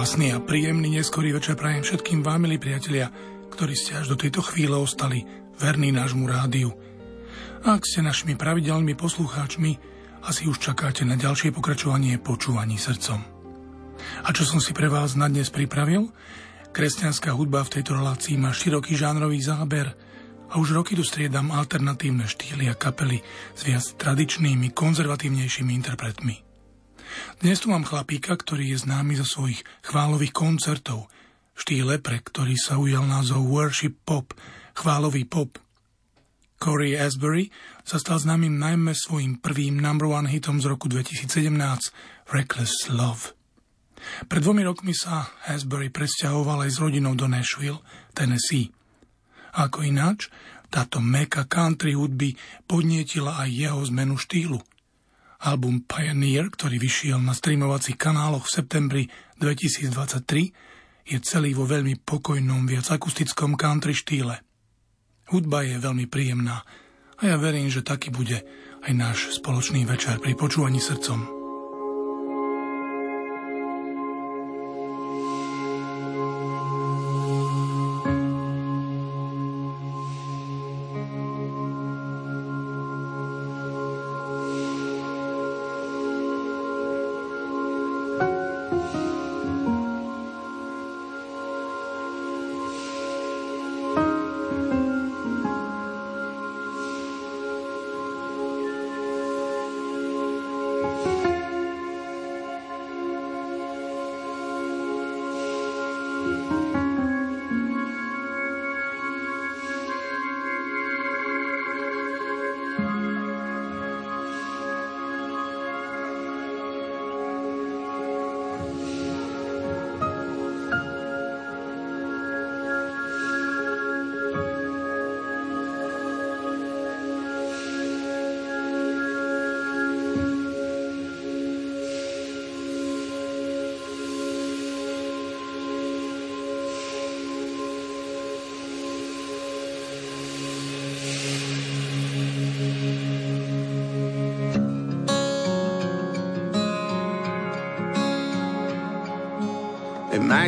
Krásny a príjemný neskorý večer prajem všetkým vám, milí priatelia, ktorí ste až do tejto chvíle ostali verní nášmu rádiu. Ak ste našimi pravidelnými poslucháčmi, asi už čakáte na ďalšie pokračovanie počúvaní srdcom. A čo som si pre vás na dnes pripravil? Kresťanská hudba v tejto relácii má široký žánrový záber a už roky tu striedam alternatívne štýly a kapely s viac tradičnými, konzervatívnejšími interpretmi. Dnes tu mám chlapíka, ktorý je známy zo svojich chválových koncertov, štýle, pre ktorý sa ujal názov Worship Pop, chválový pop. Corey Asbury sa stal známym najmä svojim prvým number one hitom z roku 2017 Reckless Love. Pred dvomi rokmi sa Asbury presťahoval aj s rodinou do Nashville, Tennessee. Ako ináč, táto meka country hudby podnietila aj jeho zmenu štýlu – Album Pioneer, ktorý vyšiel na streamovacích kanáloch v septembri 2023, je celý vo veľmi pokojnom, viac akustickom country štýle. Hudba je veľmi príjemná a ja verím, že taký bude aj náš spoločný večer pri počúvaní srdcom.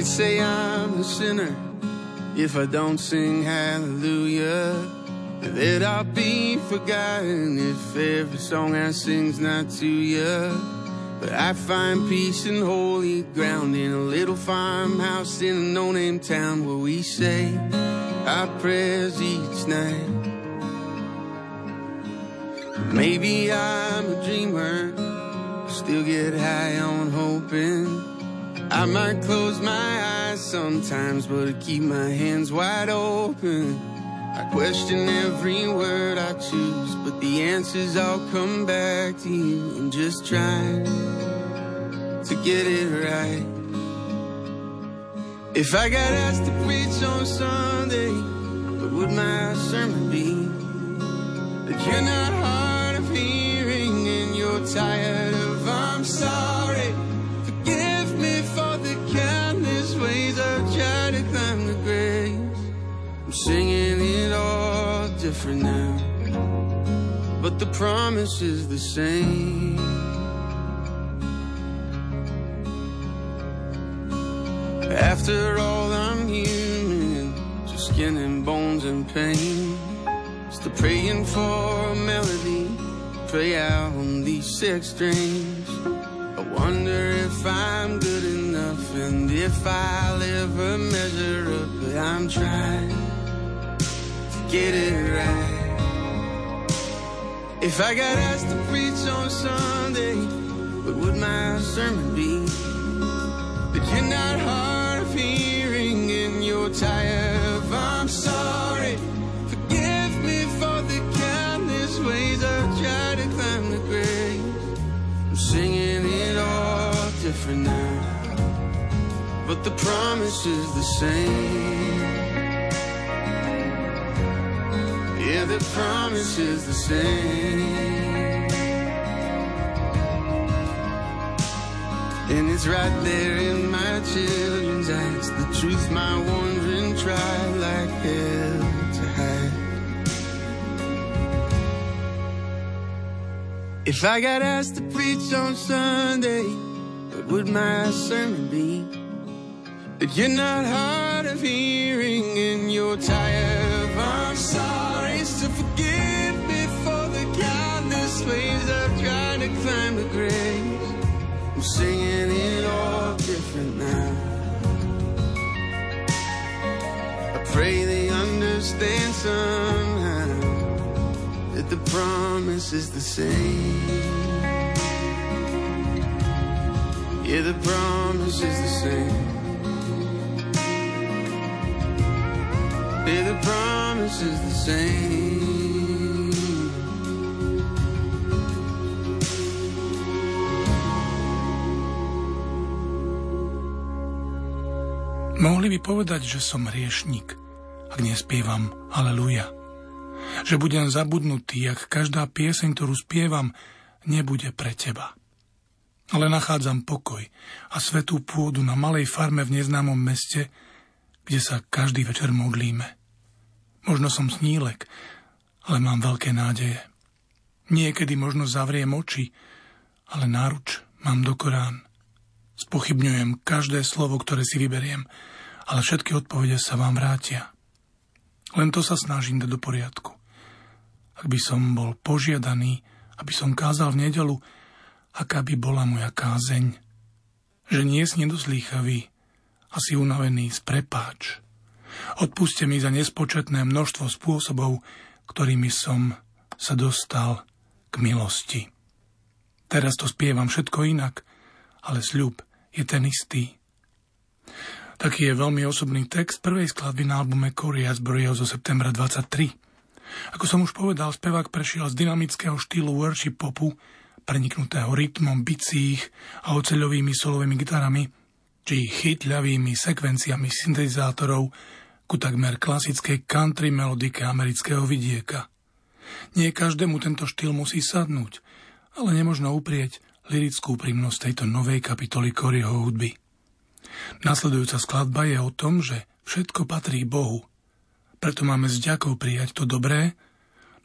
Might say I'm a sinner if I don't sing hallelujah. That I'll be forgotten if every song I sing's not to you. But I find peace and holy ground in a little farmhouse in a no-name town where we say our prayers each night. Maybe I'm a dreamer, still get high on hoping. I might close my eyes sometimes, but I keep my hands wide open. I question every word I choose, but the answers all come back to you. I'm just trying to get it right. If I got asked to preach on Sunday, what would my sermon be? That you're not hard of hearing and you're tired now, but the promise is the same. After all, I'm human, just skin and bones and pain. Still praying for a melody, pray out on these six strings. I wonder if I'm good enough and if I'll ever measure up, but I'm trying get it right. If I got asked to preach on Sunday, what would my sermon be? That you're not hard of hearing and you're tired of I'm sorry. Forgive me for the countless ways I've tried to climb the grave. I'm singing it all different now, but the promise is the same. Yeah, the promise is the same. And it's right there in my children's eyes. The truth my wandering try like hell to hide. If I got asked to preach on Sunday, what would my sermon be? that you're not hard of hearing and you're tired understand somehow that the promise is the same. Yeah, the promise is the same. Yeah, the promise is the same. Mohli by povedať, že som riešnik, ak nespievam Aleluja. Že budem zabudnutý, ak každá pieseň, ktorú spievam, nebude pre teba ale nachádzam pokoj a svetú pôdu na malej farme v neznámom meste, kde sa každý večer modlíme. Možno som snílek, ale mám veľké nádeje. Niekedy možno zavriem oči, ale náruč mám do Korán. Spochybňujem každé slovo, ktoré si vyberiem, ale všetky odpovede sa vám vrátia. Len to sa snažím dať do poriadku. Ak by som bol požiadaný, aby som kázal v nedelu, aká by bola moja kázeň, že nie si nedoslýchavý a si unavený z prepáč. Odpuste mi za nespočetné množstvo spôsobov, ktorými som sa dostal k milosti. Teraz to spievam všetko inak, ale sľub je ten istý. Taký je veľmi osobný text prvej skladby na albume Corias Burial zo septembra 23. Ako som už povedal, spevák prešiel z dynamického štýlu worship popu preniknutého rytmom bicích a oceľovými solovými gitarami, či chytľavými sekvenciami syntetizátorov ku takmer klasickej country melodike amerického vidieka. Nie každému tento štýl musí sadnúť, ale nemožno uprieť lirickú prímnosť tejto novej kapitoly Koryho hudby. Nasledujúca skladba je o tom, že všetko patrí Bohu. Preto máme s ďakou prijať to dobré,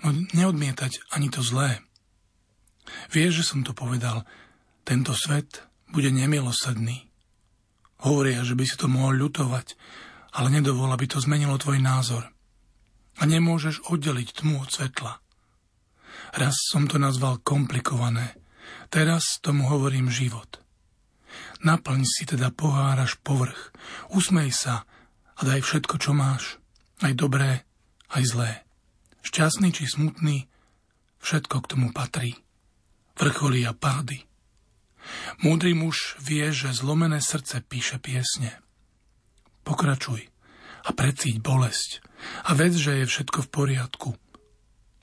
no neodmietať ani to zlé. Vieš, že som to povedal. Tento svet bude nemilosrdný. Hovoria, že by si to mohol ľutovať, ale nedovol, aby to zmenilo tvoj názor. A nemôžeš oddeliť tmu od svetla. Raz som to nazval komplikované, teraz tomu hovorím život. Naplň si teda pohár až povrch, usmej sa a daj všetko, čo máš, aj dobré, aj zlé. Šťastný či smutný, všetko k tomu patrí vrcholí a pády. Múdry muž vie, že zlomené srdce píše piesne. Pokračuj a precíť bolesť a vec, že je všetko v poriadku.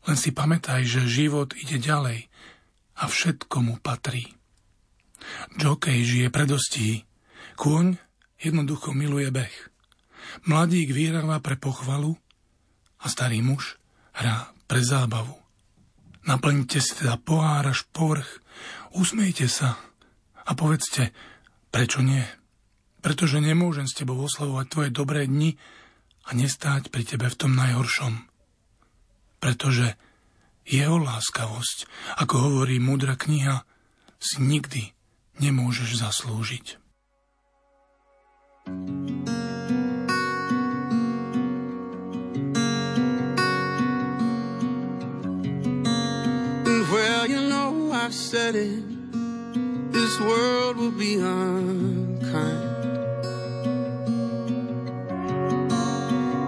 Len si pamätaj, že život ide ďalej a všetko mu patrí. Jokej žije predostí, kôň jednoducho miluje beh. Mladík vyhráva pre pochvalu a starý muž hrá pre zábavu. Naplňte si teda pohár až povrch, usmejte sa a povedzte, prečo nie? Pretože nemôžem s tebou oslavovať tvoje dobré dni a nestáť pri tebe v tom najhoršom. Pretože jeho láskavosť, ako hovorí múdra kniha, si nikdy nemôžeš zaslúžiť. thank you I've said it, this world will be unkind.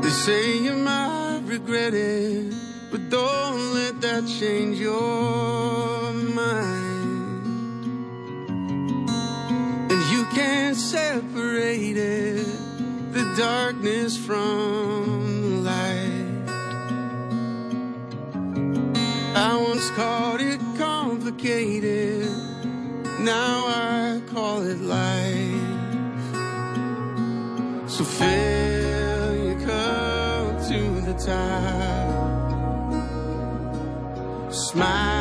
They say you might regret it, but don't let that change your can't separate it, the darkness from the light. I once called it complicated. Now I call it life. So fill your cup to the top. Smile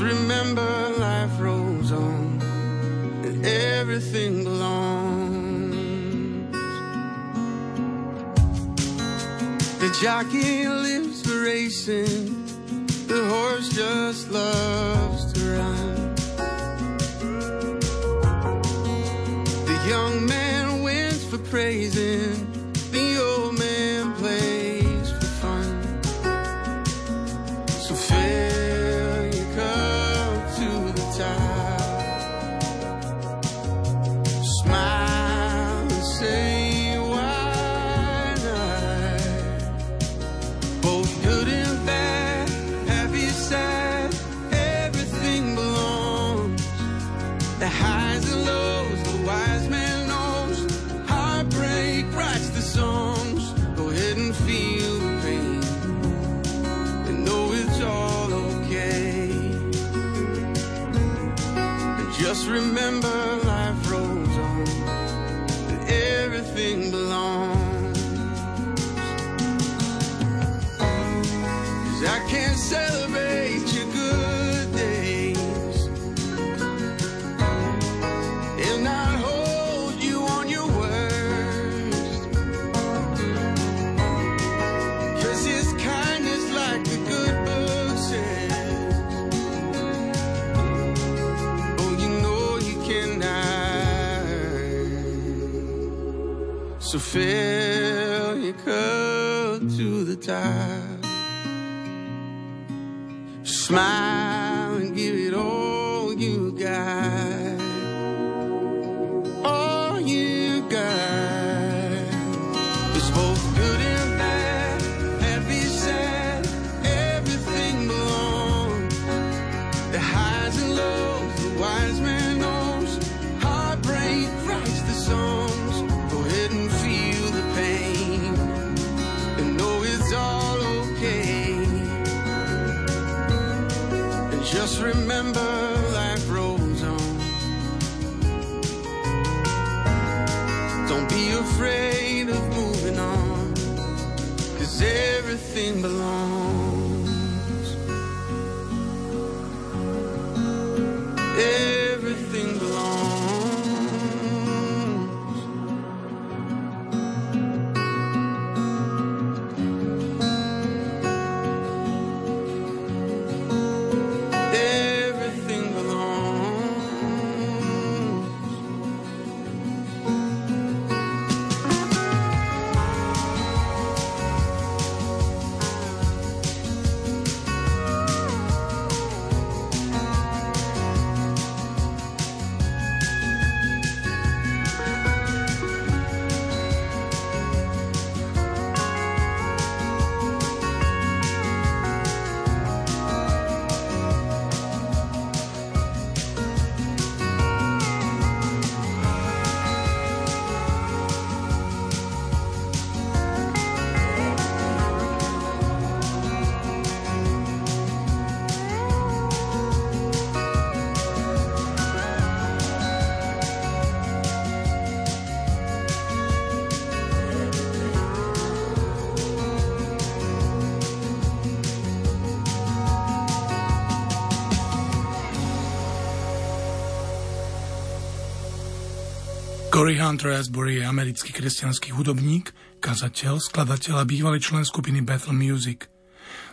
remember life rolls on and everything belongs. The jockey lives for racing, the horse just loves to run. The young man wins for praising Fill your cup to the top. Smile Corey Hunter Asbury je americký kresťanský hudobník, kazateľ, skladateľ a bývalý člen skupiny Bethel Music.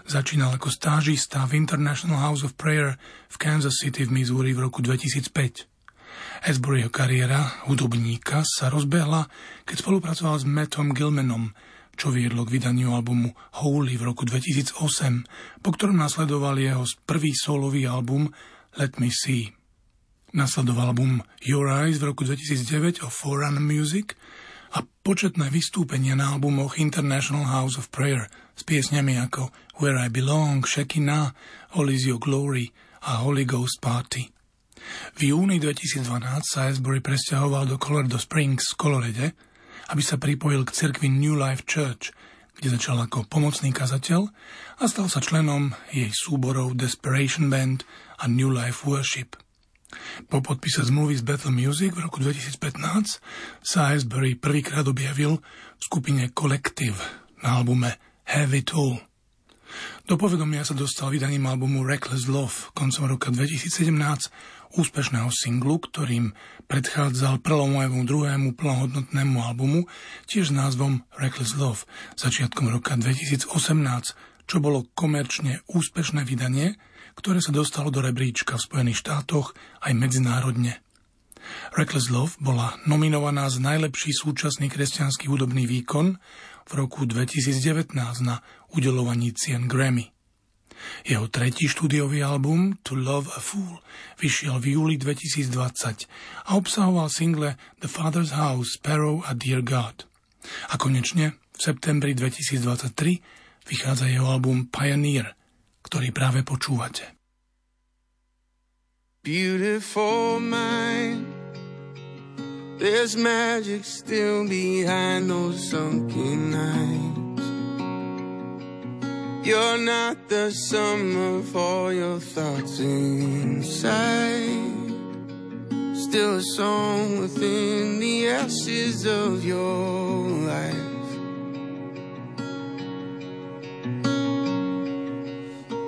Začínal ako stážista v International House of Prayer v Kansas City v Missouri v roku 2005. Asburyho kariéra hudobníka sa rozbehla, keď spolupracoval s Mattom Gilmanom, čo viedlo k vydaniu albumu Holy v roku 2008, po ktorom nasledoval jeho prvý solový album Let Me See. Nasledoval album Your Eyes v roku 2009 o Forerunner Music a početné vystúpenia na albumoch International House of Prayer s piesňami ako Where I Belong, Shekinah, All Is Your Glory a Holy Ghost Party. V júni 2012 sa Asbury presťahoval do Colorado Springs v Colorade, aby sa pripojil k cirkvi New Life Church, kde začal ako pomocný kazateľ a stal sa členom jej súborov Desperation Band a New Life Worship. Po podpise zmluvy z Battle Music v roku 2015 sa Asbury prvýkrát objavil v skupine Collective na albume Have It All. Do povedomia sa dostal vydaním albumu Reckless Love koncom roka 2017, úspešného singlu, ktorým predchádzal prelomovému druhému plnohodnotnému albumu, tiež s názvom Reckless Love, začiatkom roka 2018, čo bolo komerčne úspešné vydanie, ktoré sa dostalo do rebríčka v Spojených štátoch aj medzinárodne. Reckless Love bola nominovaná za najlepší súčasný kresťanský hudobný výkon v roku 2019 na udelovaní cien Grammy. Jeho tretí štúdiový album To Love a Fool vyšiel v júli 2020 a obsahoval single The Father's House, Sparrow a Dear God. A konečne v septembri 2023 vychádza jeho album Pioneer, ktorý práve počúvate. Beautiful mind There's magic still behind those sunken eyes. You're not the sum of all your thoughts inside. Still a song within the ashes of your life.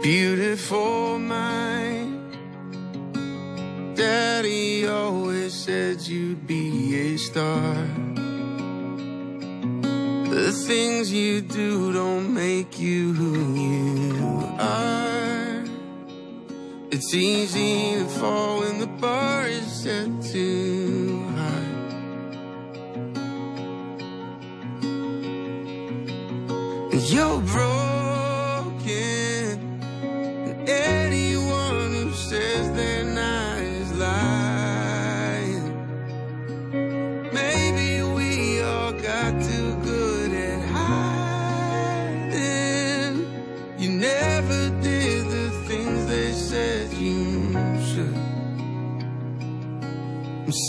Beautiful mind. Daddy always said you'd be a star. The things you do don't make you who you are. It's easy to fall when the bar is set too high. You're broken.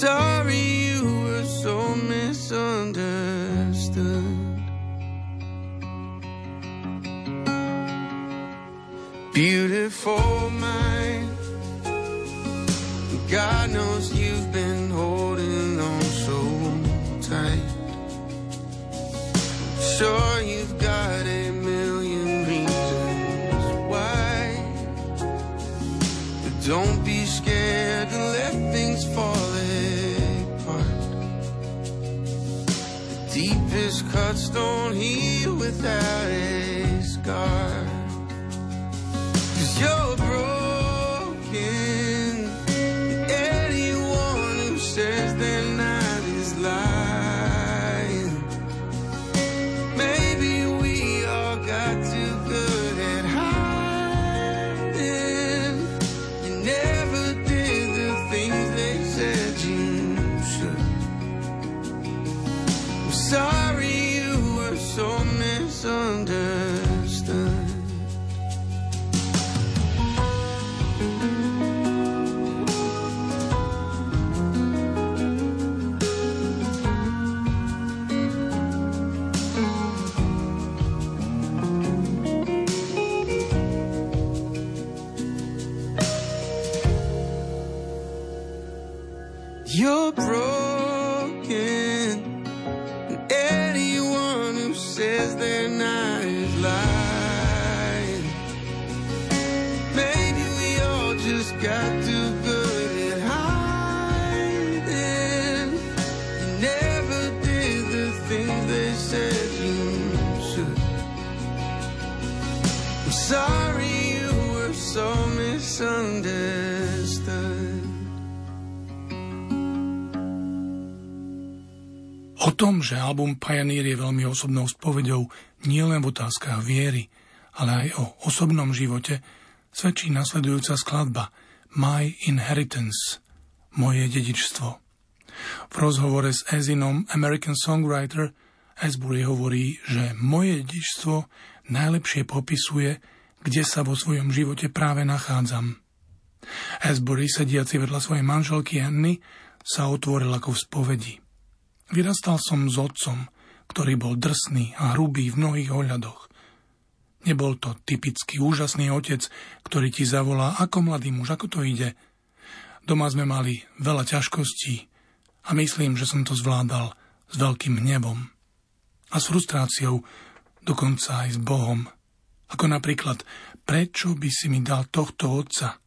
Sorry you were so misunderstood. Beautiful cuts don't heal without a že album Pioneer je veľmi osobnou spovedou nielen v otázkach viery, ale aj o osobnom živote, svedčí nasledujúca skladba My Inheritance, moje dedičstvo. V rozhovore s Ezinom American Songwriter Asbury hovorí, že moje dedičstvo najlepšie popisuje, kde sa vo svojom živote práve nachádzam. Asbury, sediaci vedľa svojej manželky Anny, sa otvoril ako v spovedi. Vyrastal som s otcom, ktorý bol drsný a hrubý v mnohých ohľadoch. Nebol to typický úžasný otec, ktorý ti zavolá, ako mladý muž, ako to ide. Doma sme mali veľa ťažkostí a myslím, že som to zvládal s veľkým hnevom. A s frustráciou, dokonca aj s Bohom. Ako napríklad, prečo by si mi dal tohto otca,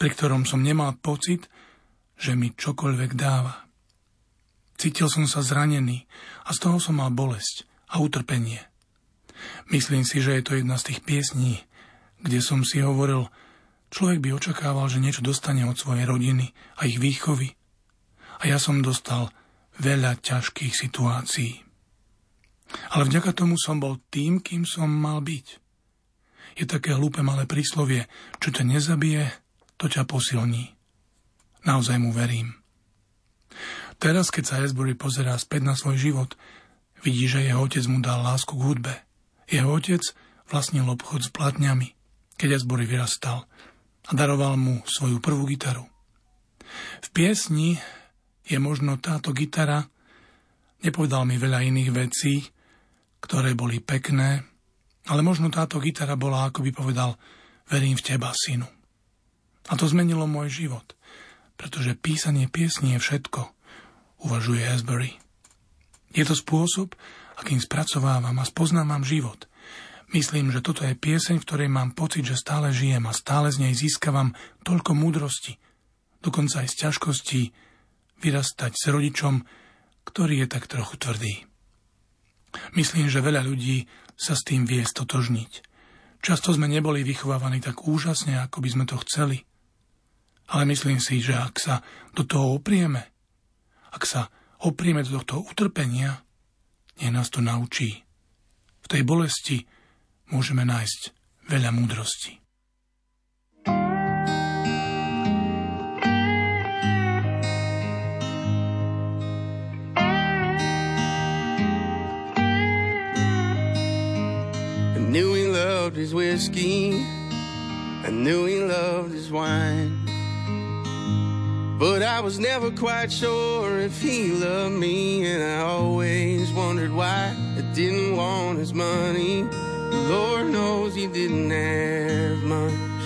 pri ktorom som nemal pocit, že mi čokoľvek dáva. Cítil som sa zranený a z toho som mal bolesť a utrpenie. Myslím si, že je to jedna z tých piesní, kde som si hovoril, človek by očakával, že niečo dostane od svojej rodiny a ich výchovy. A ja som dostal veľa ťažkých situácií. Ale vďaka tomu som bol tým, kým som mal byť. Je také hlúpe malé príslovie, čo ťa nezabije, to ťa posilní. Naozaj mu verím. Teraz, keď sa Esbury pozerá späť na svoj život, vidí, že jeho otec mu dal lásku k hudbe. Jeho otec vlastnil obchod s platňami, keď Esbury vyrastal a daroval mu svoju prvú gitaru. V piesni je možno táto gitara, nepovedal mi veľa iných vecí, ktoré boli pekné, ale možno táto gitara bola, ako by povedal, verím v teba, synu. A to zmenilo môj život, pretože písanie piesní je všetko, uvažuje Asbury. Je to spôsob, akým spracovávam a spoznávam život. Myslím, že toto je pieseň, v ktorej mám pocit, že stále žijem a stále z nej získavam toľko múdrosti, dokonca aj z ťažkostí, vyrastať s rodičom, ktorý je tak trochu tvrdý. Myslím, že veľa ľudí sa s tým vie stotožniť. Často sme neboli vychovávaní tak úžasne, ako by sme to chceli. Ale myslím si, že ak sa do toho oprieme, ak sa oprieme do tohto utrpenia, nie nás to naučí. V tej bolesti môžeme nájsť veľa múdrosti. loved his whiskey. I knew he loved his wine. But I was never quite sure if he loved me, and I always wondered why I didn't want his money. Lord knows he didn't have much.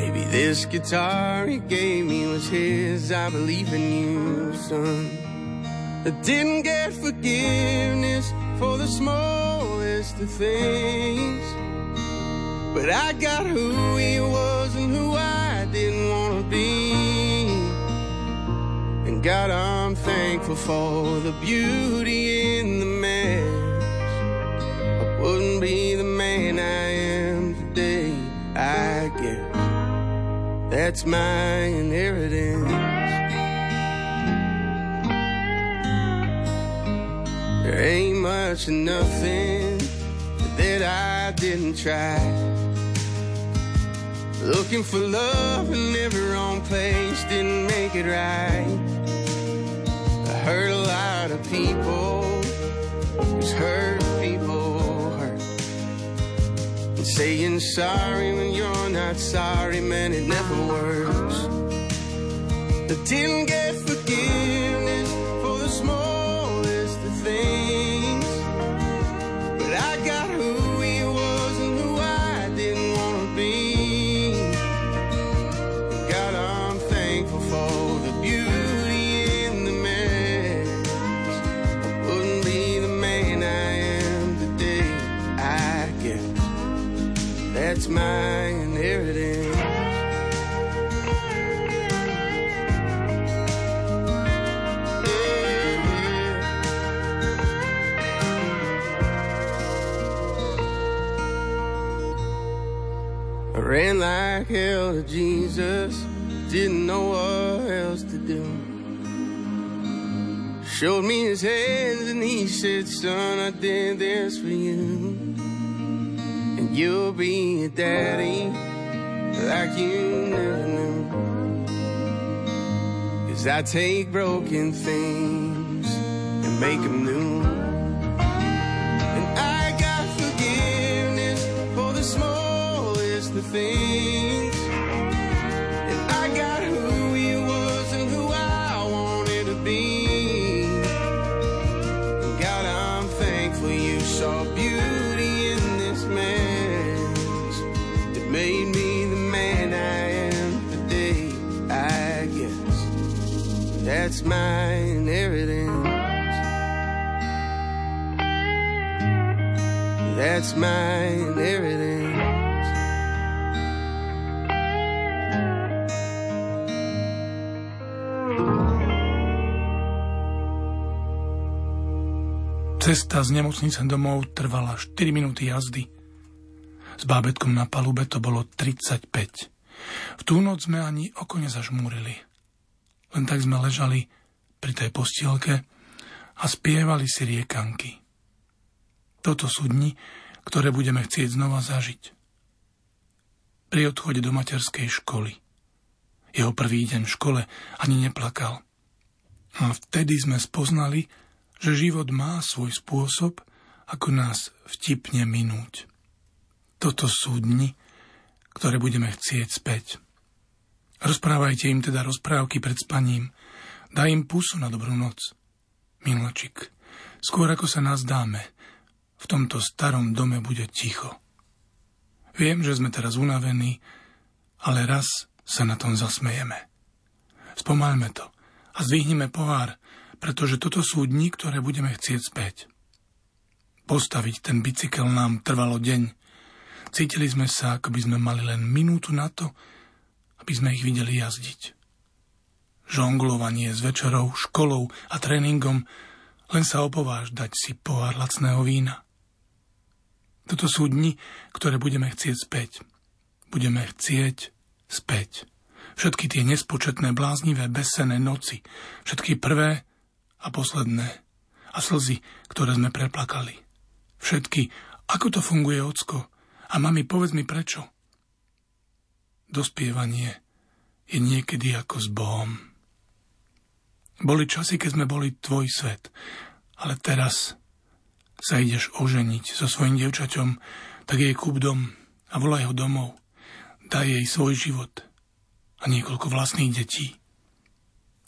Maybe this guitar he gave me was his. I believe in you, son. I didn't get forgiveness for the smallest of things. But I got who he was and who I didn't want to be. God, I'm thankful for the beauty in the mess. I wouldn't be the man I am today, I guess. That's my inheritance. There ain't much of nothing that I didn't try. Looking for love in every wrong place didn't make it right. Hurt a lot of people, just hurt people hurt. And saying sorry when you're not sorry, man, it never works. I didn't get forgiveness I take broken things my inheritance. Cesta z nemocnice domov trvala 4 minúty jazdy. S bábetkom na palube to bolo 35. V tú noc sme ani oko nezažmúrili. Len tak sme ležali pri tej postielke a spievali si riekanky. Toto sú dni, ktoré budeme chcieť znova zažiť. Pri odchode do materskej školy. Jeho prvý deň v škole ani neplakal. A vtedy sme spoznali, že život má svoj spôsob, ako nás vtipne minúť. Toto sú dni, ktoré budeme chcieť späť. Rozprávajte im teda rozprávky pred spaním. Daj im pusu na dobrú noc. Miločik, skôr ako sa nás dáme, v tomto starom dome bude ticho. Viem, že sme teraz unavení, ale raz sa na tom zasmejeme. Spomalme to a zdvihnime pohár, pretože toto sú dni, ktoré budeme chcieť späť. Postaviť ten bicykel nám trvalo deň. Cítili sme sa, ako by sme mali len minútu na to, aby sme ich videli jazdiť. Žonglovanie s večerou, školou a tréningom len sa opováž dať si pohár lacného vína. Toto sú dni, ktoré budeme chcieť späť. Budeme chcieť späť. Všetky tie nespočetné bláznivé besené noci, všetky prvé a posledné. A slzy, ktoré sme preplakali. Všetky, ako to funguje, ocko? A mami, povedz mi prečo. Dospievanie je niekedy ako s Bohom. Boli časy, keď sme boli tvoj svet, ale teraz sa ideš oženiť so svojim devčaťom, tak jej kúp dom a volaj ho domov. Daj jej svoj život a niekoľko vlastných detí.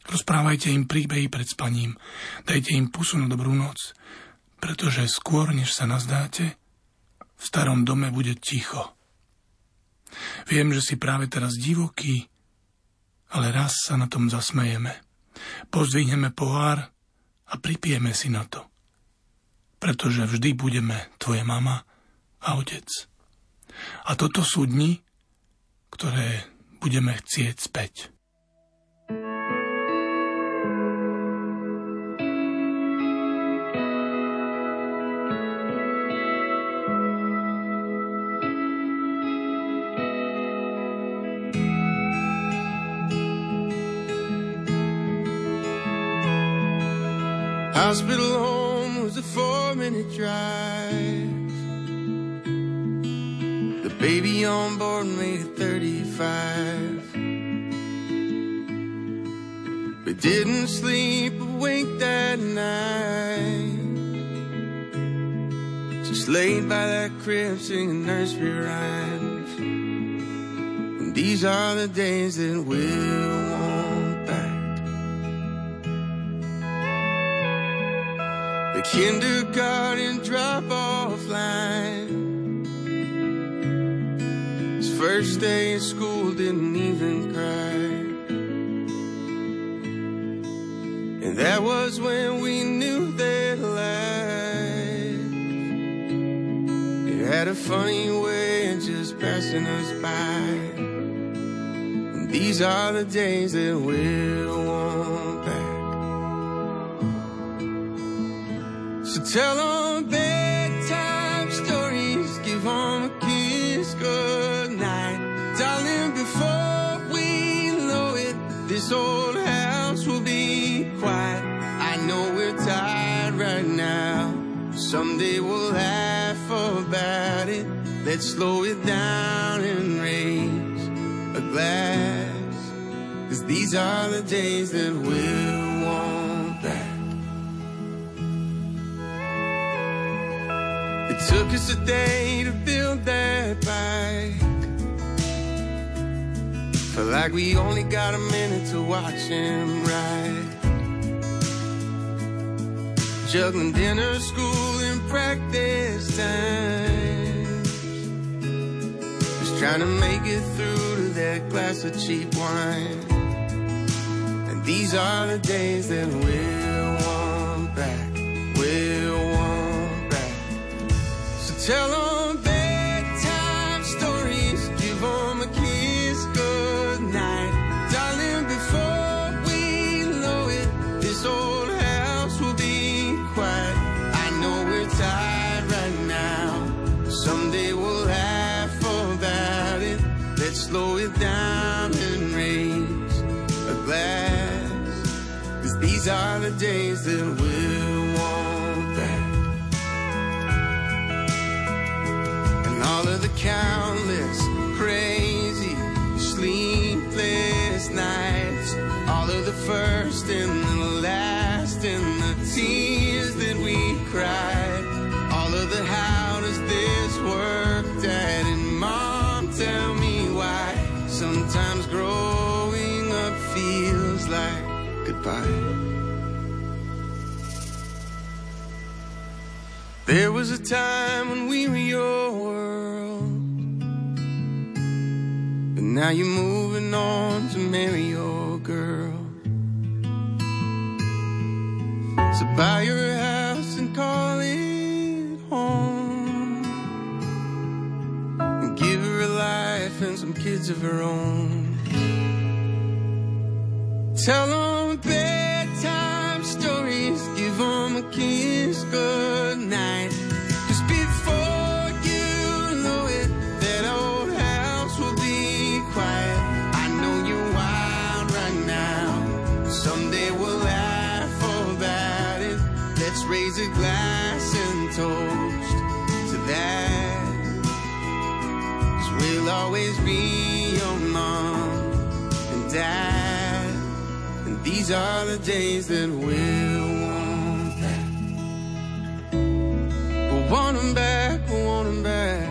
Rozprávajte im príbehy pred spaním, dajte im pusu na dobrú noc, pretože skôr, než sa nazdáte, v starom dome bude ticho. Viem, že si práve teraz divoký, ale raz sa na tom zasmejeme. Pozdvihneme pohár a pripijeme si na to. Pretože vždy budeme tvoje mama a otec. A toto sú dni, ktoré budeme chcieť späť. Hospital drive. The baby on board made it 35. But didn't sleep a wink that night. Just laid by that crib singing nursery rhymes. And these are the days that we'll the kindergarten drop-off line. His first day at school didn't even cry. And that was when we knew that life it had a funny way of just passing us by. And these are the days that we'll want tell them bedtime stories, give them a kiss goodnight. Darling, before we know it, this old house will be quiet. I know we're tired right now. Someday we'll laugh about it. Let's slow it down and raise a glass. Cause these are the days that we'll Us a day to build that bike. Felt like we only got a minute to watch him ride. Juggling dinner, school, and practice time. Just trying to make it through to that glass of cheap wine. And these are the days that Tell them bedtime stories, give them a kiss goodnight. Darling, before we know it, this old house will be quiet. I know we're tired right now. Someday we'll laugh about it. Let's slow it down and raise a glass. Cause these are the days that countless crazy sleepless nights, all of the first and the last and the tears that we cried, all of the how does this work, Dad and Mom, tell me why. Sometimes growing up feels like goodbye. There was a time when we were your now you're moving on to marry your girl. So buy your house and call it home. And give her a life and some kids of her own. Tell them dad. And these are the days that we'll want back. We'll want them back, we'll want them back.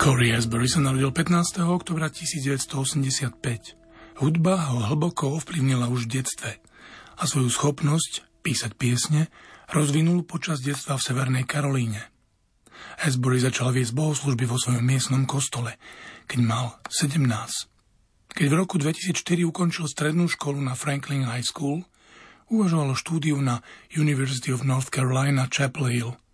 Corey Asbury sa narodil 15. oktobra 1985. Hudba ho hlboko ovplyvnila už v detstve a svoju schopnosť písať piesne rozvinul počas detstva v Severnej Karolíne. Asbury začal viesť bohoslužby vo svojom miestnom kostole, keď mal 17. Keď v roku 2004 ukončil strednú školu na Franklin High School, uvažoval štúdiu na University of North Carolina Chapel Hill –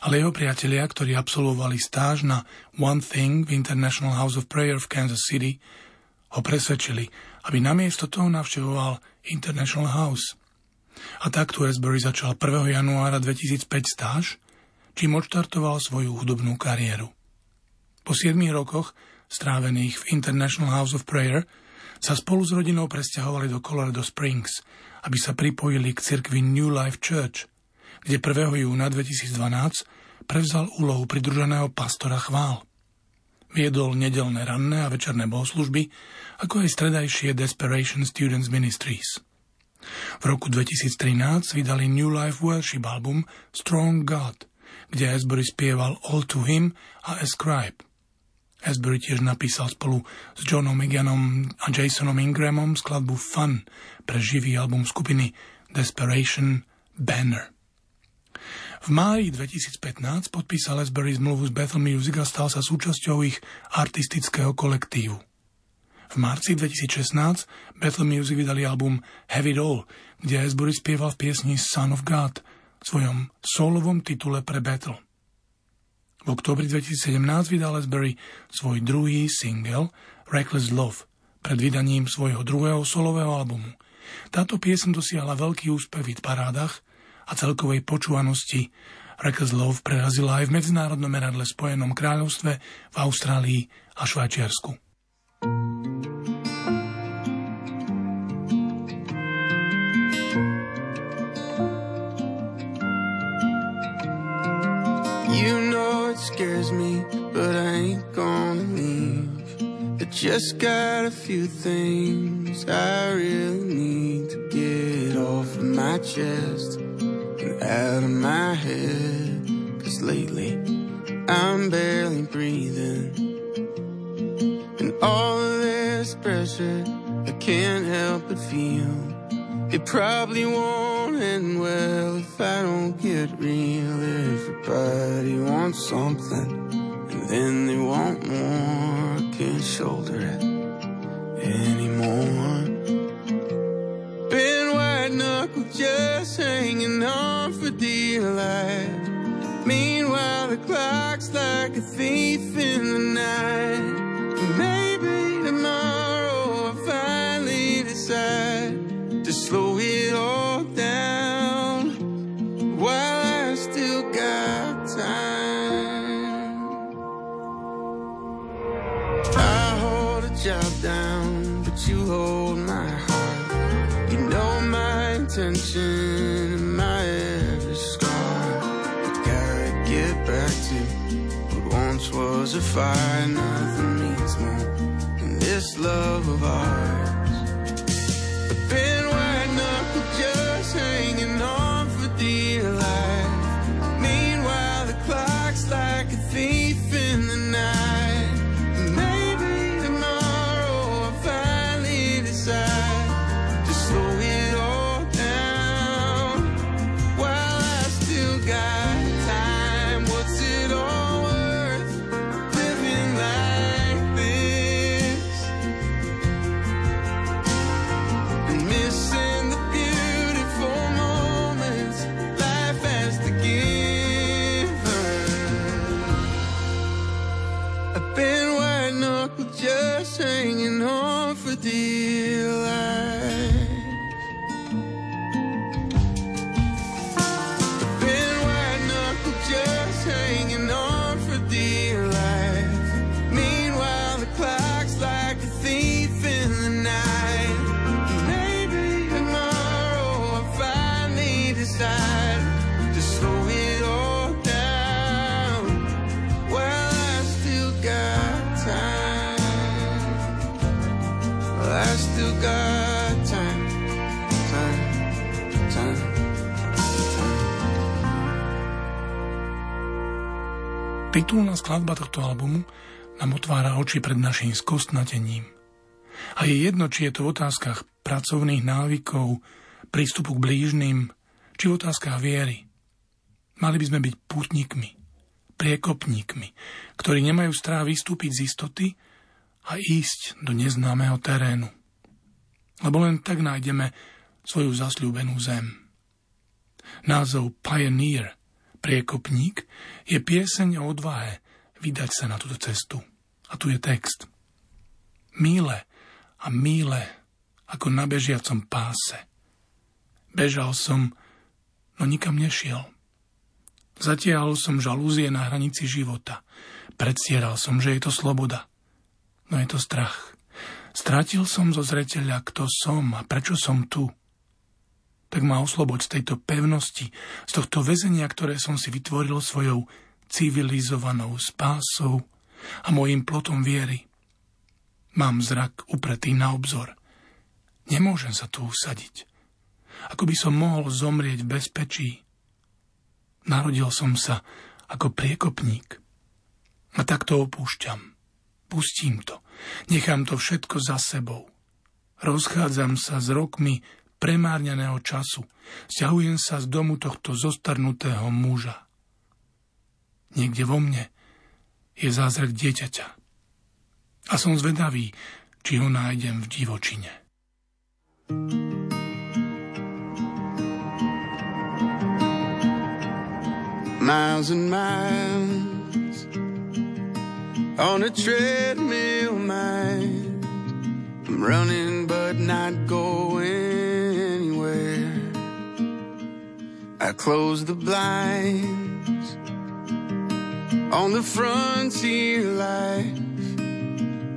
ale jeho priatelia, ktorí absolvovali stáž na One Thing v International House of Prayer v Kansas City, ho presvedčili, aby namiesto toho navštevoval International House. A takto Asbury začal 1. januára 2005 stáž, čím odštartoval svoju hudobnú kariéru. Po 7 rokoch, strávených v International House of Prayer, sa spolu s rodinou presťahovali do Colorado Springs, aby sa pripojili k cirkvi New Life Church – kde 1. júna 2012 prevzal úlohu pridruženého pastora chvál. Viedol nedelné ranné a večerné bohoslužby, ako aj stredajšie Desperation Students Ministries. V roku 2013 vydali New Life Worship album Strong God, kde Asbury spieval All to Him a Ascribe. Asbury tiež napísal spolu s Johnom Meganom a Jasonom Ingramom skladbu Fun pre živý album skupiny Desperation Banner. V máji 2015 podpísal Asbury zmluvu s Bethel Music a stal sa súčasťou ich artistického kolektívu. V marci 2016 Bethel Music vydali album Have It kde Asbury spieval v piesni Son of God, svojom solovom titule pre Bethel. V oktobri 2017 vydal Asbury svoj druhý single Reckless Love pred vydaním svojho druhého solového albumu. Táto piesň dosiahla veľký úspech v parádach a celkovej počúvanosti Reckless Love prerazila aj v medzinárodnom meradle Spojenom kráľovstve, v Austrálii a Švajčiarsku. You know it scares me, but I ain't gonna leave. I just got a few things I really need to get off of my chest. And out of my head. Cause lately I'm barely breathing. And all I can't help but feel. It probably won't end well if I don't get real. Everybody wants something, and then they want more. I can't shoulder it anymore. Been white knuckle just hanging on for dear life. Meanwhile, the clock's like a thief in the night. Fire. Nothing means more than this love of ours. Titulná skladba tohto albumu nám otvára oči pred našim skostnatením. A je jedno, či je to v otázkach pracovných návykov, prístupu k blížnym, či v otázkach viery. Mali by sme byť pútnikmi, priekopníkmi, ktorí nemajú strach vystúpiť z istoty a ísť do neznámeho terénu. Lebo len tak nájdeme svoju zasľúbenú zem. Názov Pioneer, priekopník, je pieseň o odvahe vydať sa na túto cestu. A tu je text. Míle a míle ako na bežiacom páse. Bežal som, no nikam nešiel. Zatiahol som žalúzie na hranici života. Predsieral som, že je to sloboda. No je to strach. Strátil som zo zreteľa, kto som a prečo som tu. Tak ma osloboď z tejto pevnosti, z tohto väzenia, ktoré som si vytvoril svojou civilizovanou spásou a mojim plotom viery. Mám zrak upretý na obzor. Nemôžem sa tu usadiť. Ako by som mohol zomrieť v bezpečí. Narodil som sa ako priekopník. A tak to opúšťam. Pustím to. Nechám to všetko za sebou. Rozchádzam sa s rokmi premárneného času. Sťahujem sa z domu tohto zostarnutého muža. Niekde vo mne je zázrak dieťaťa. A som zvedavý, či ho nájdem v divočine. Miles and miles on a treadmill, mind. I'm running but not going I close the blinds on the frontier life.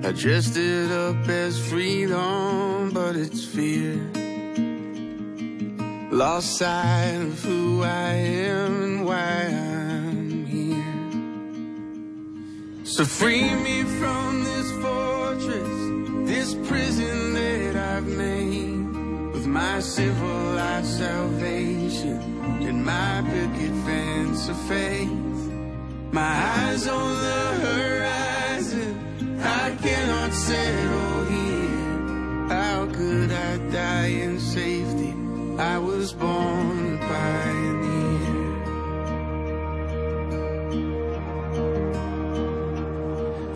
I dressed it up as freedom, but it's fear. Lost sight of who I am and why I'm here. So free me from this fortress, this prison that I've made. My civilized salvation and my picket fence of faith. My eyes on the horizon, I cannot settle here. How could I die in safety? I was born a pioneer.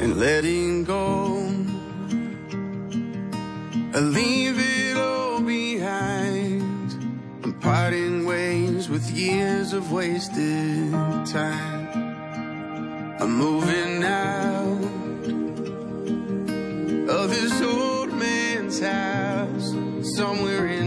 And letting go, I leave of wasted time. I'm moving out of this old man's house. Somewhere in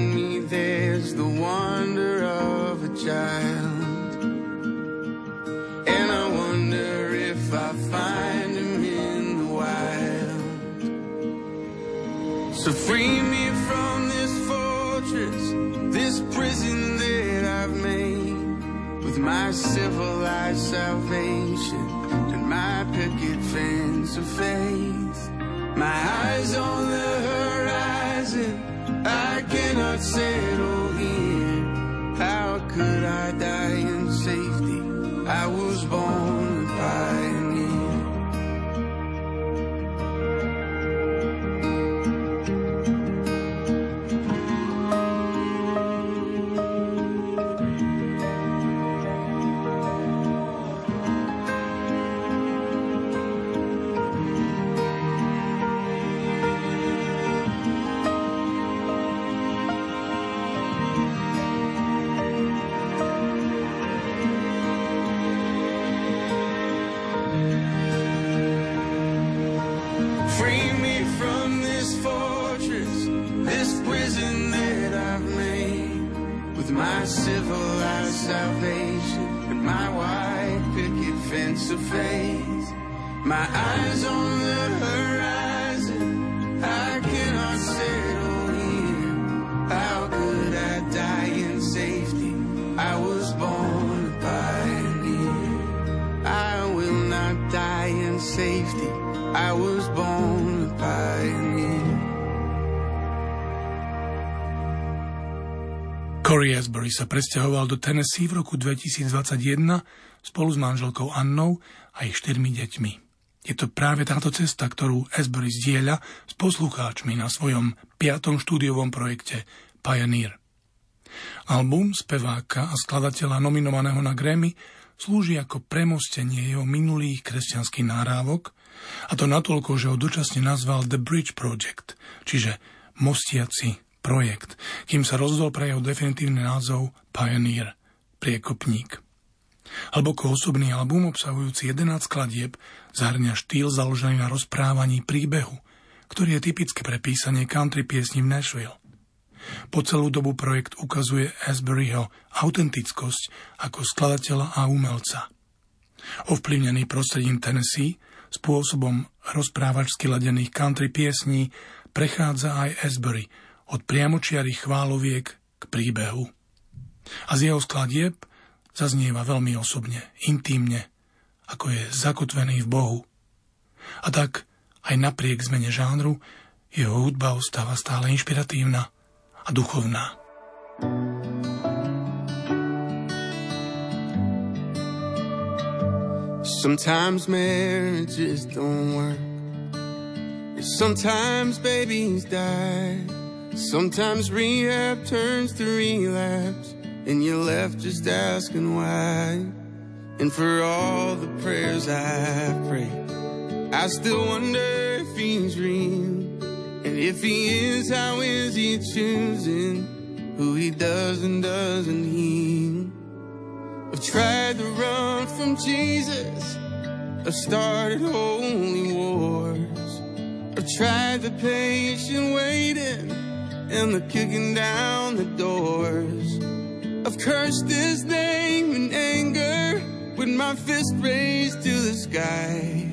and my picket fence of faith. My eyes on Asbury sa presťahoval do Tennessee v roku 2021 spolu s manželkou Annou a ich štyrmi deťmi. Je to práve táto cesta, ktorú Asbury zdieľa s poslucháčmi na svojom piatom štúdiovom projekte Pioneer. Album speváka a skladateľa nominovaného na Grammy slúži ako premostenie jeho minulých kresťanských nárávok, a to natoľko, že ho dočasne nazval The Bridge Project, čiže mostiaci projekt, kým sa rozdol pre jeho definitívny názov Pioneer, priekopník. Hlboko osobný album obsahujúci 11 skladieb zahrňa štýl založený na rozprávaní príbehu, ktorý je typické pre písanie country piesní v Nashville. Po celú dobu projekt ukazuje Asburyho autentickosť ako skladateľa a umelca. Ovplyvnený prostredím Tennessee, spôsobom rozprávačsky ladených country piesní, prechádza aj Asbury – od priamočiarých chváloviek k príbehu. A z jeho skladieb zaznieva veľmi osobne, intímne, ako je zakotvený v Bohu. A tak aj napriek zmene žánru jeho hudba ostáva stále inšpiratívna a duchovná. Sometimes marriages don't work. Sometimes babies die. Sometimes rehab turns to relapse, and you're left just asking why. And for all the prayers I've prayed, I still wonder if he's real. And if he is, how is he choosing who he does and doesn't heal? I've tried to run from Jesus, I've started holy wars. I've tried the patient waiting and the kicking down the doors. I've cursed his name in anger with my fist raised to the sky.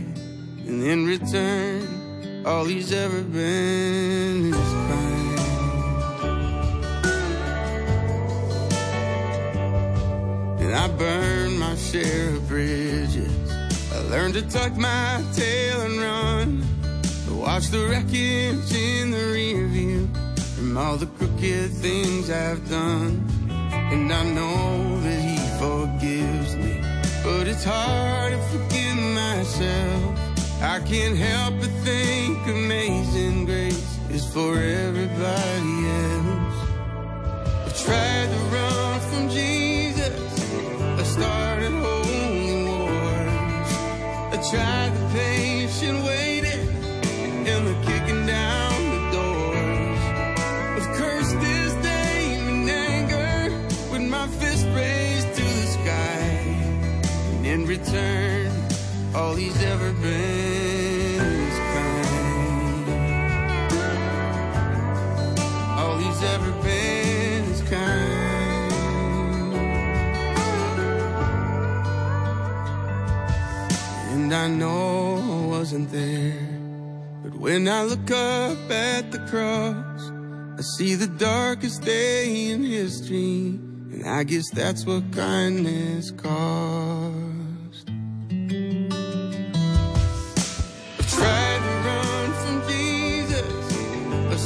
And in return, all he's ever been is kind. And I burned my share of bridges. I learned to tuck my tail and run. To watch the wreckage in the rear view from all the crooked things I've done. And I know that He forgives me, but it's hard to forgive myself. I can't help but think amazing grace is for everybody else. I've tried to run from Jesus, I started holy wars. I tried return. All he's ever been is kind. All he's ever been is kind. And I know I wasn't there. But when I look up at the cross, I see the darkest day in history And I guess that's what kindness cost.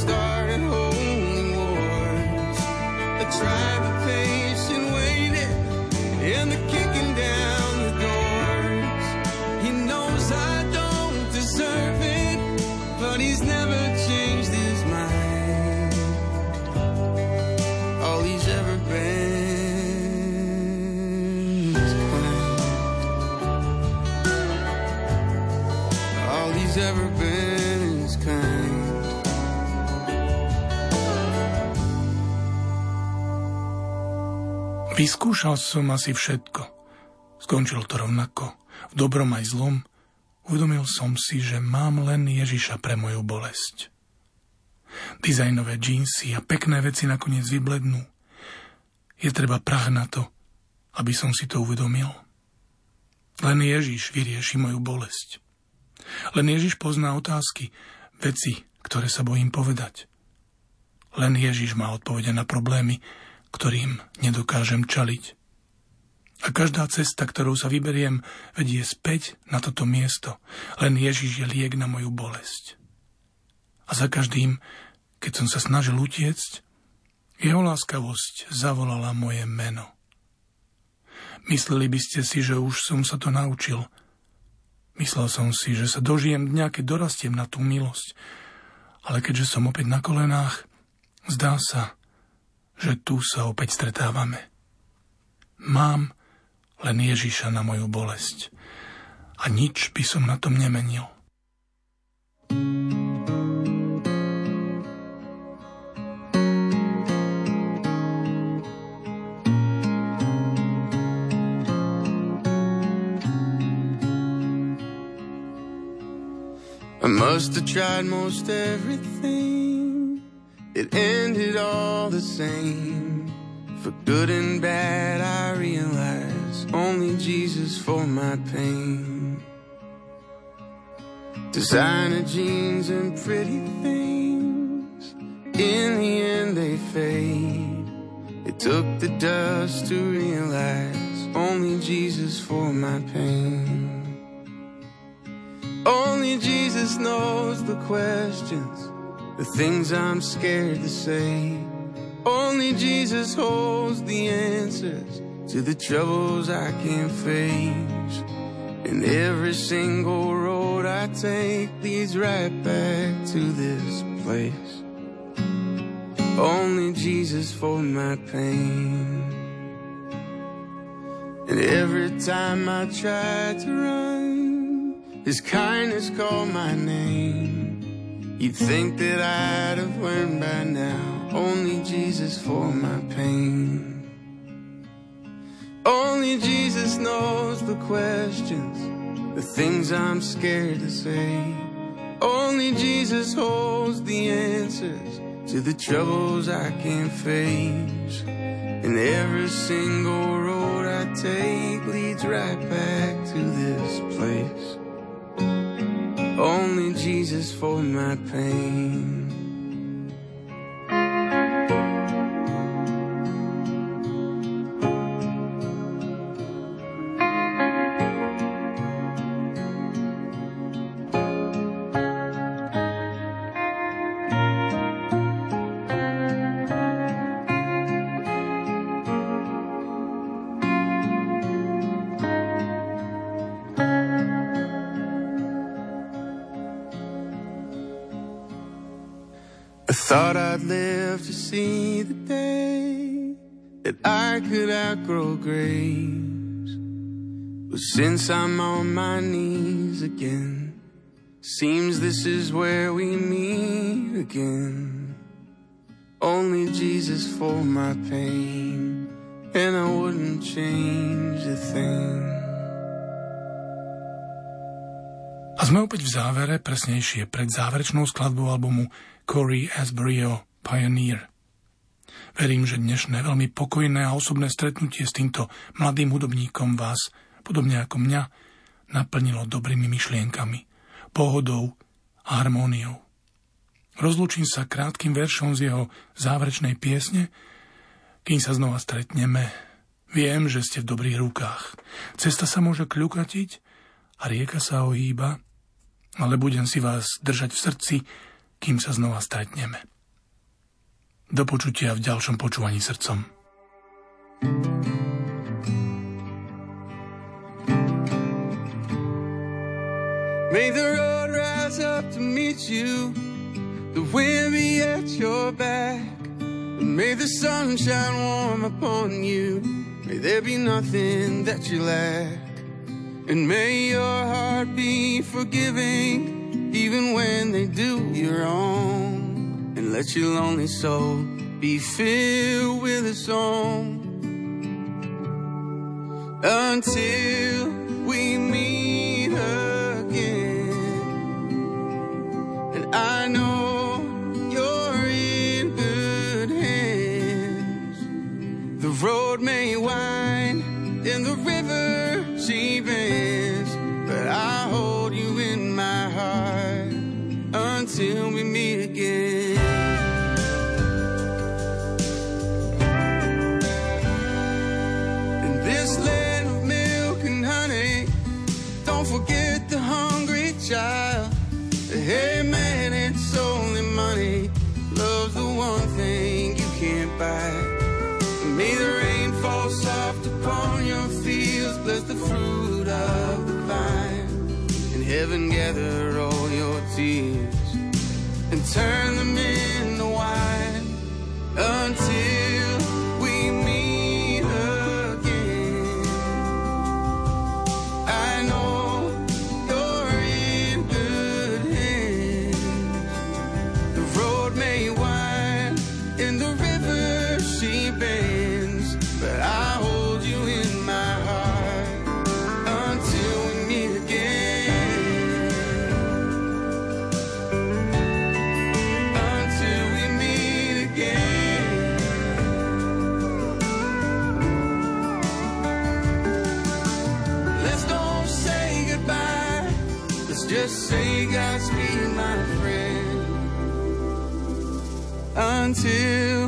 Started holding wars. I tried the patient waiting and the kicking down the doors. He knows I don't deserve it, but he's never Vyskúšal som asi všetko. Skončilo to rovnako. V dobrom aj zlom. Uvedomil som si, že mám len Ježiša pre moju bolesť. Dizajnové džínsy a pekné veci nakoniec vyblednú. Je treba prah na to, aby som si to uvedomil. Len Ježiš vyrieši moju bolesť. Len Ježiš pozná otázky, veci, ktoré sa bojím povedať. Len Ježiš má odpovede na problémy, ktorým nedokážem čaliť. A každá cesta, ktorou sa vyberiem, vedie späť na toto miesto. Len Ježiš je liek na moju bolesť. A za každým, keď som sa snažil utiecť, jeho láskavosť zavolala moje meno. Mysleli by ste si, že už som sa to naučil. Myslel som si, že sa dožijem dňa, keď dorastiem na tú milosť. Ale keďže som opäť na kolenách, zdá sa, že tu sa opäť stretávame. Mám len Ježiša na moju bolesť. A nič by som na tom nemenil. I must have tried most everything. It ended all the same. For good and bad, I realize only Jesus for my pain. Designer jeans and pretty things, in the end they fade. It took the dust to realize only Jesus for my pain. Only Jesus knows the questions, the things I'm scared to say. Only Jesus holds the answers to the troubles I can't face. And every single road I take leads right back to this place. Only Jesus for my pain. And every time I try to run, His kindness called my name. You'd think that I'd have learned by now. Only Jesus for my pain. Only Jesus knows the questions, the things I'm scared to say. Only Jesus holds the answers to the troubles I can't face. And every single road I take leads right back to this place. Only Jesus for my pain. I thought I'd live to see the day that I could outgrow grace. But since I'm on my knees again, seems this is where we meet again. Only Jesus for my pain, and I wouldn't change a thing. A sme opäť v závere, presnejšie pred záverečnou skladbou albumu Corey Asburyho Pioneer. Verím, že dnešné veľmi pokojné a osobné stretnutie s týmto mladým hudobníkom vás, podobne ako mňa, naplnilo dobrými myšlienkami, pohodou a harmóniou. Rozlúčim sa krátkým veršom z jeho záverečnej piesne, Kým sa znova stretneme, viem, že ste v dobrých rukách. Cesta sa môže kľukatiť a rieka sa ohýba, ale budem si vás držať v srdci, kým sa znova stretneme. Do počutia v ďalšom počúvaní srdcom. May the road rise up to meet you, the wind be at your back, and may the sun shine warm upon you. May there be nothing that you lack, and may your heart be forgiving, even when they do you wrong, and let your lonely soul be filled with a song until we meet again. And I know you're in good hands. The road may wind and the river she bends, but I hold you in my until we meet again. In this land of milk and honey, don't forget the hungry child. Hey man, it's only money. Love's the one thing you can't buy. May the rain fall soft upon your fields, bless the fruit of the vine. In heaven, gather Turn the mirror. till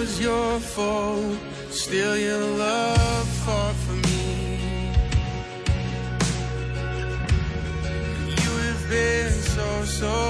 was your fault. Still, your love fought for me. You have been so, so.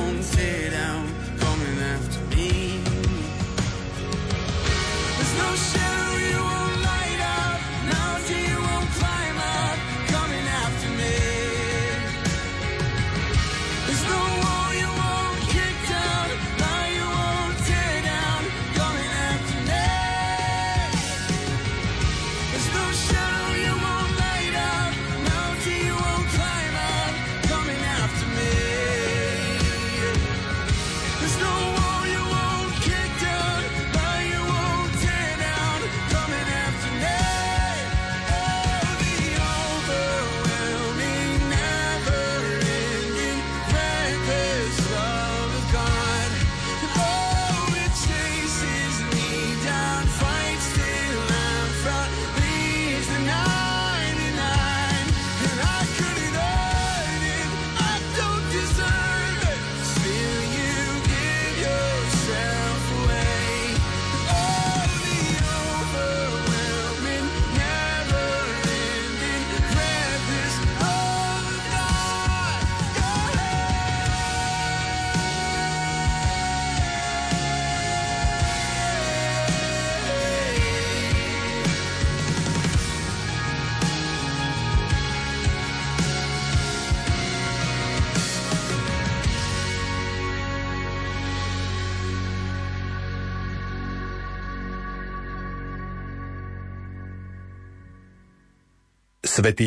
ça va être